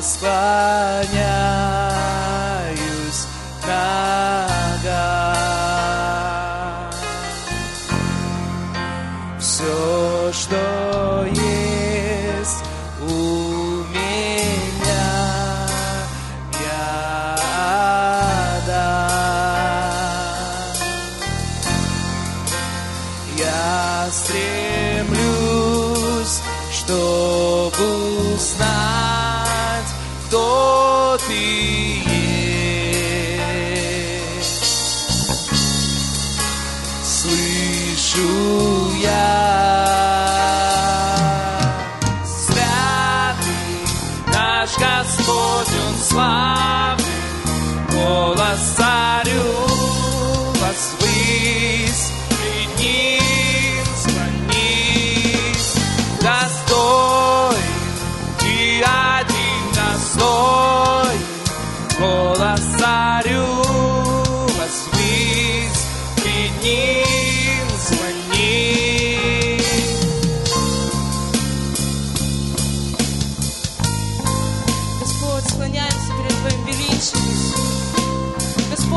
я склоняюсь к ногам. Все, что есть у меня, я отдам. Я стремлюсь, чтобы узнать, кто ты есть. Слышу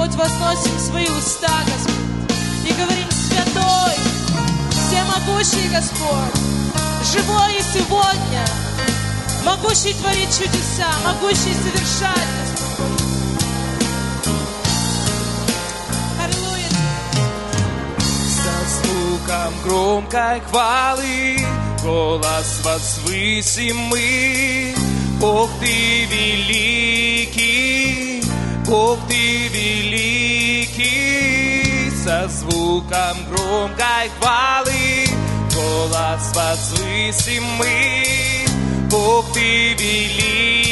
Господь, возносим свои уста, Господь, и говорим, Святой, всемогущий Господь, живой и сегодня, могущий творить чудеса, могущий совершать, Господь. Аллилуйя. Со звуком громкой хвалы Голос возвысим мы Бог ты великий Бог ты великий Со звуком громкой хвалы Голос возвысим мы. Бог ты великий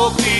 Бог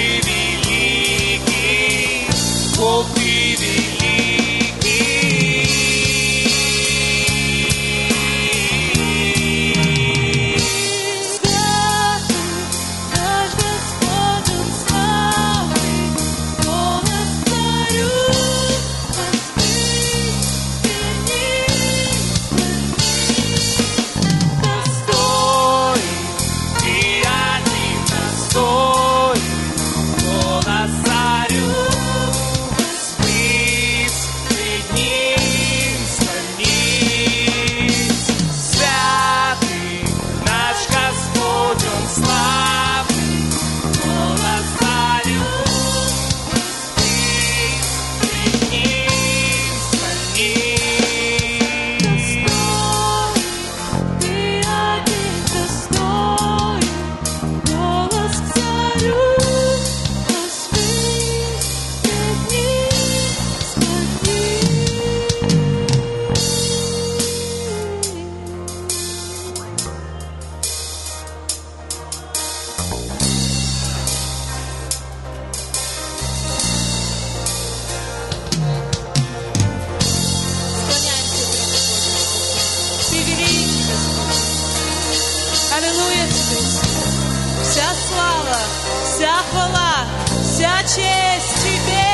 Аллилуйя Тебе. Вся слава, вся хвала, вся честь Тебе,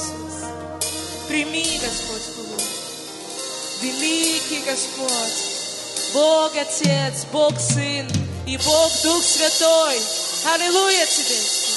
Иисус. Прими, Господь, хвалу. Великий Господь, Бог Отец, Бог Сын и Бог Дух Святой. Аллилуйя Тебе.